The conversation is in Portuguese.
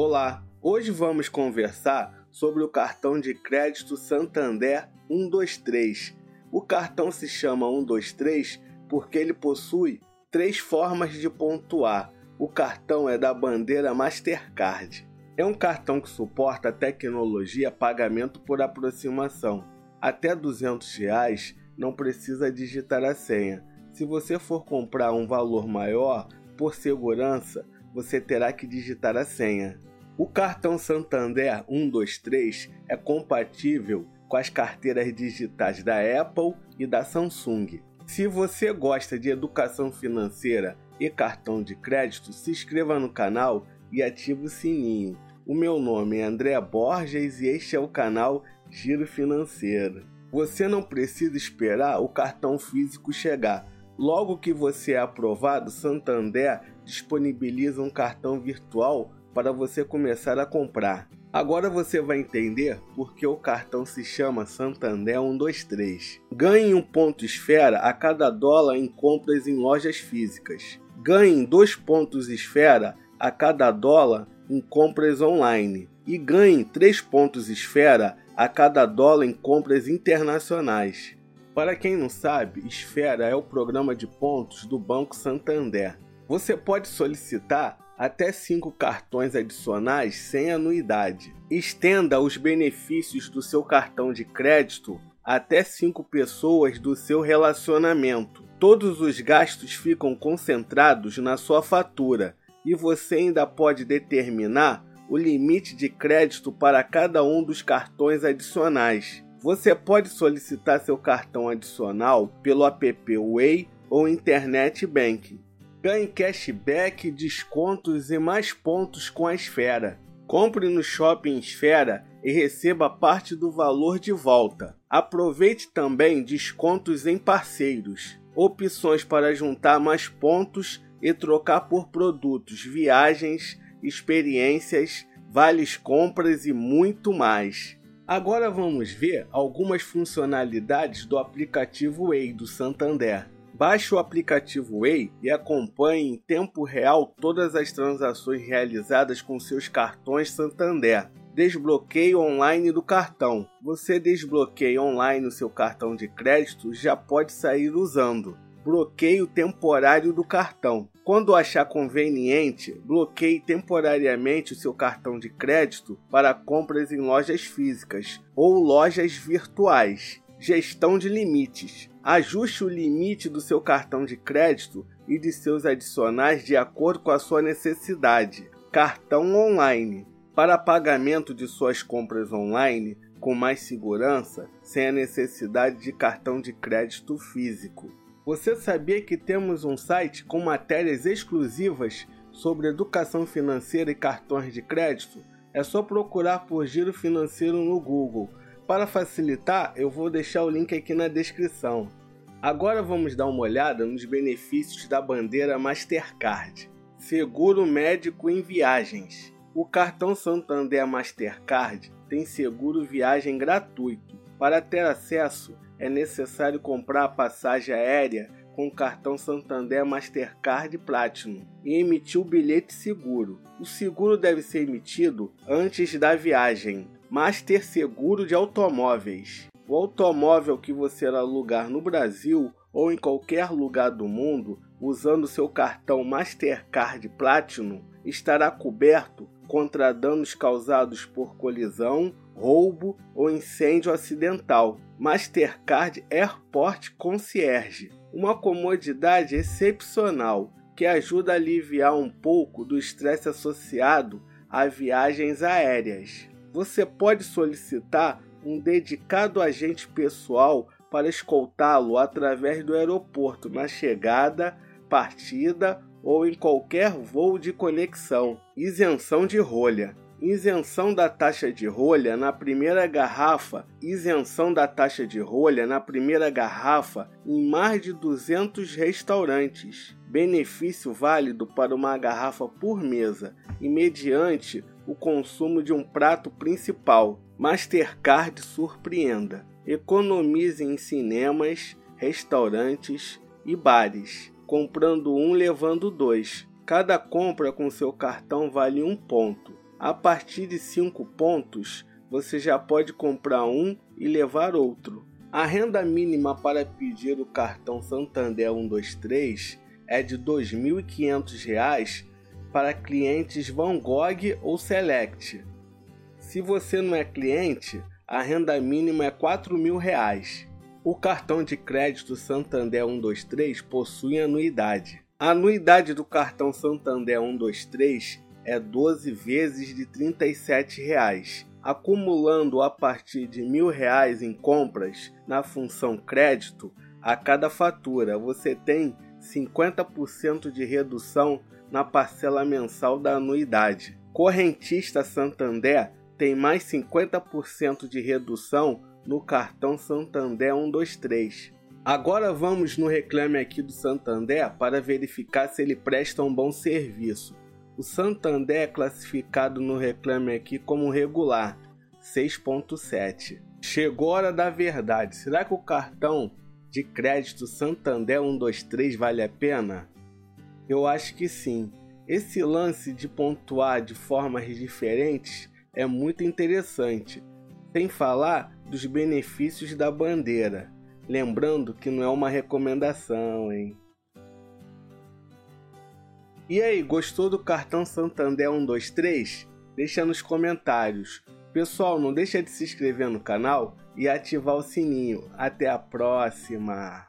Olá, hoje vamos conversar sobre o cartão de crédito Santander 123. O cartão se chama 123 porque ele possui três formas de pontuar. O cartão é da bandeira Mastercard. É um cartão que suporta a tecnologia pagamento por aproximação. Até 200 reais não precisa digitar a senha. Se você for comprar um valor maior, por segurança, você terá que digitar a senha. O cartão Santander 123 é compatível com as carteiras digitais da Apple e da Samsung. Se você gosta de educação financeira e cartão de crédito, se inscreva no canal e ative o sininho. O meu nome é André Borges e este é o canal Giro Financeiro. Você não precisa esperar o cartão físico chegar. Logo que você é aprovado, Santander disponibiliza um cartão virtual para você começar a comprar. Agora você vai entender por que o cartão se chama Santander 123. Ganhe um ponto esfera a cada dólar em compras em lojas físicas. Ganhe dois pontos esfera a cada dólar em compras online. E ganhe três pontos esfera a cada dólar em compras internacionais. Para quem não sabe, Esfera é o programa de pontos do Banco Santander. Você pode solicitar até 5 cartões adicionais sem anuidade. Estenda os benefícios do seu cartão de crédito até 5 pessoas do seu relacionamento. Todos os gastos ficam concentrados na sua fatura e você ainda pode determinar o limite de crédito para cada um dos cartões adicionais. Você pode solicitar seu cartão adicional pelo app Way ou Internet Banking. Ganhe cashback, descontos e mais pontos com a Esfera. Compre no Shopping Esfera e receba parte do valor de volta. Aproveite também descontos em parceiros, opções para juntar mais pontos e trocar por produtos, viagens, experiências, vales compras e muito mais. Agora vamos ver algumas funcionalidades do aplicativo Way do Santander. Baixe o aplicativo Way e acompanhe em tempo real todas as transações realizadas com seus cartões Santander. Desbloqueio online do cartão. Você desbloqueia online o seu cartão de crédito já pode sair usando. Bloqueio temporário do cartão. Quando achar conveniente, bloqueie temporariamente o seu cartão de crédito para compras em lojas físicas ou lojas virtuais. Gestão de limites. Ajuste o limite do seu cartão de crédito e de seus adicionais de acordo com a sua necessidade. Cartão online. Para pagamento de suas compras online com mais segurança, sem a necessidade de cartão de crédito físico. Você sabia que temos um site com matérias exclusivas sobre educação financeira e cartões de crédito? É só procurar por Giro Financeiro no Google para facilitar, eu vou deixar o link aqui na descrição. Agora vamos dar uma olhada nos benefícios da bandeira Mastercard. Seguro médico em viagens. O cartão Santander Mastercard tem seguro viagem gratuito. Para ter acesso, é necessário comprar a passagem aérea com o cartão Santander Mastercard Platinum e emitir o bilhete seguro. O seguro deve ser emitido antes da viagem, Master Seguro de Automóveis. O automóvel que você alugar no Brasil ou em qualquer lugar do mundo usando seu cartão Mastercard Platinum estará coberto contra danos causados por colisão, roubo ou incêndio acidental. Mastercard Airport Concierge, uma comodidade excepcional que ajuda a aliviar um pouco do estresse associado a viagens aéreas você pode solicitar um dedicado agente pessoal para escoltá-lo através do aeroporto na chegada, partida ou em qualquer voo de conexão. Isenção de rolha. Isenção da taxa de rolha na primeira garrafa. Isenção da taxa de rolha na primeira garrafa em mais de 200 restaurantes. Benefício válido para uma garrafa por mesa e mediante o consumo de um prato principal. Mastercard surpreenda. Economize em cinemas, restaurantes e bares, comprando um levando dois. Cada compra com seu cartão vale um ponto. A partir de 5 pontos, você já pode comprar um e levar outro. A renda mínima para pedir o cartão Santander 123 é de R$ 2.500 para clientes Van Gogh ou Select. Se você não é cliente, a renda mínima é R$ 4.000. O cartão de crédito Santander 123 possui anuidade. A anuidade do cartão Santander 123 é 12 vezes de 37 reais, acumulando a partir de R$ 1.000 em compras na função crédito a cada fatura. Você tem 50% de redução na parcela mensal da anuidade. Correntista Santander tem mais 50% de redução no cartão Santander 123. Agora vamos no Reclame Aqui do Santander para verificar se ele presta um bom serviço. O Santander é classificado no Reclame Aqui como regular, 6.7. Chegou a hora da verdade. Será que o cartão de crédito Santander 123 vale a pena? Eu acho que sim. Esse lance de pontuar de formas diferentes é muito interessante, sem falar dos benefícios da bandeira. Lembrando que não é uma recomendação, hein? E aí, gostou do cartão Santander 123? Deixa nos comentários. Pessoal, não deixa de se inscrever no canal e ativar o sininho. Até a próxima!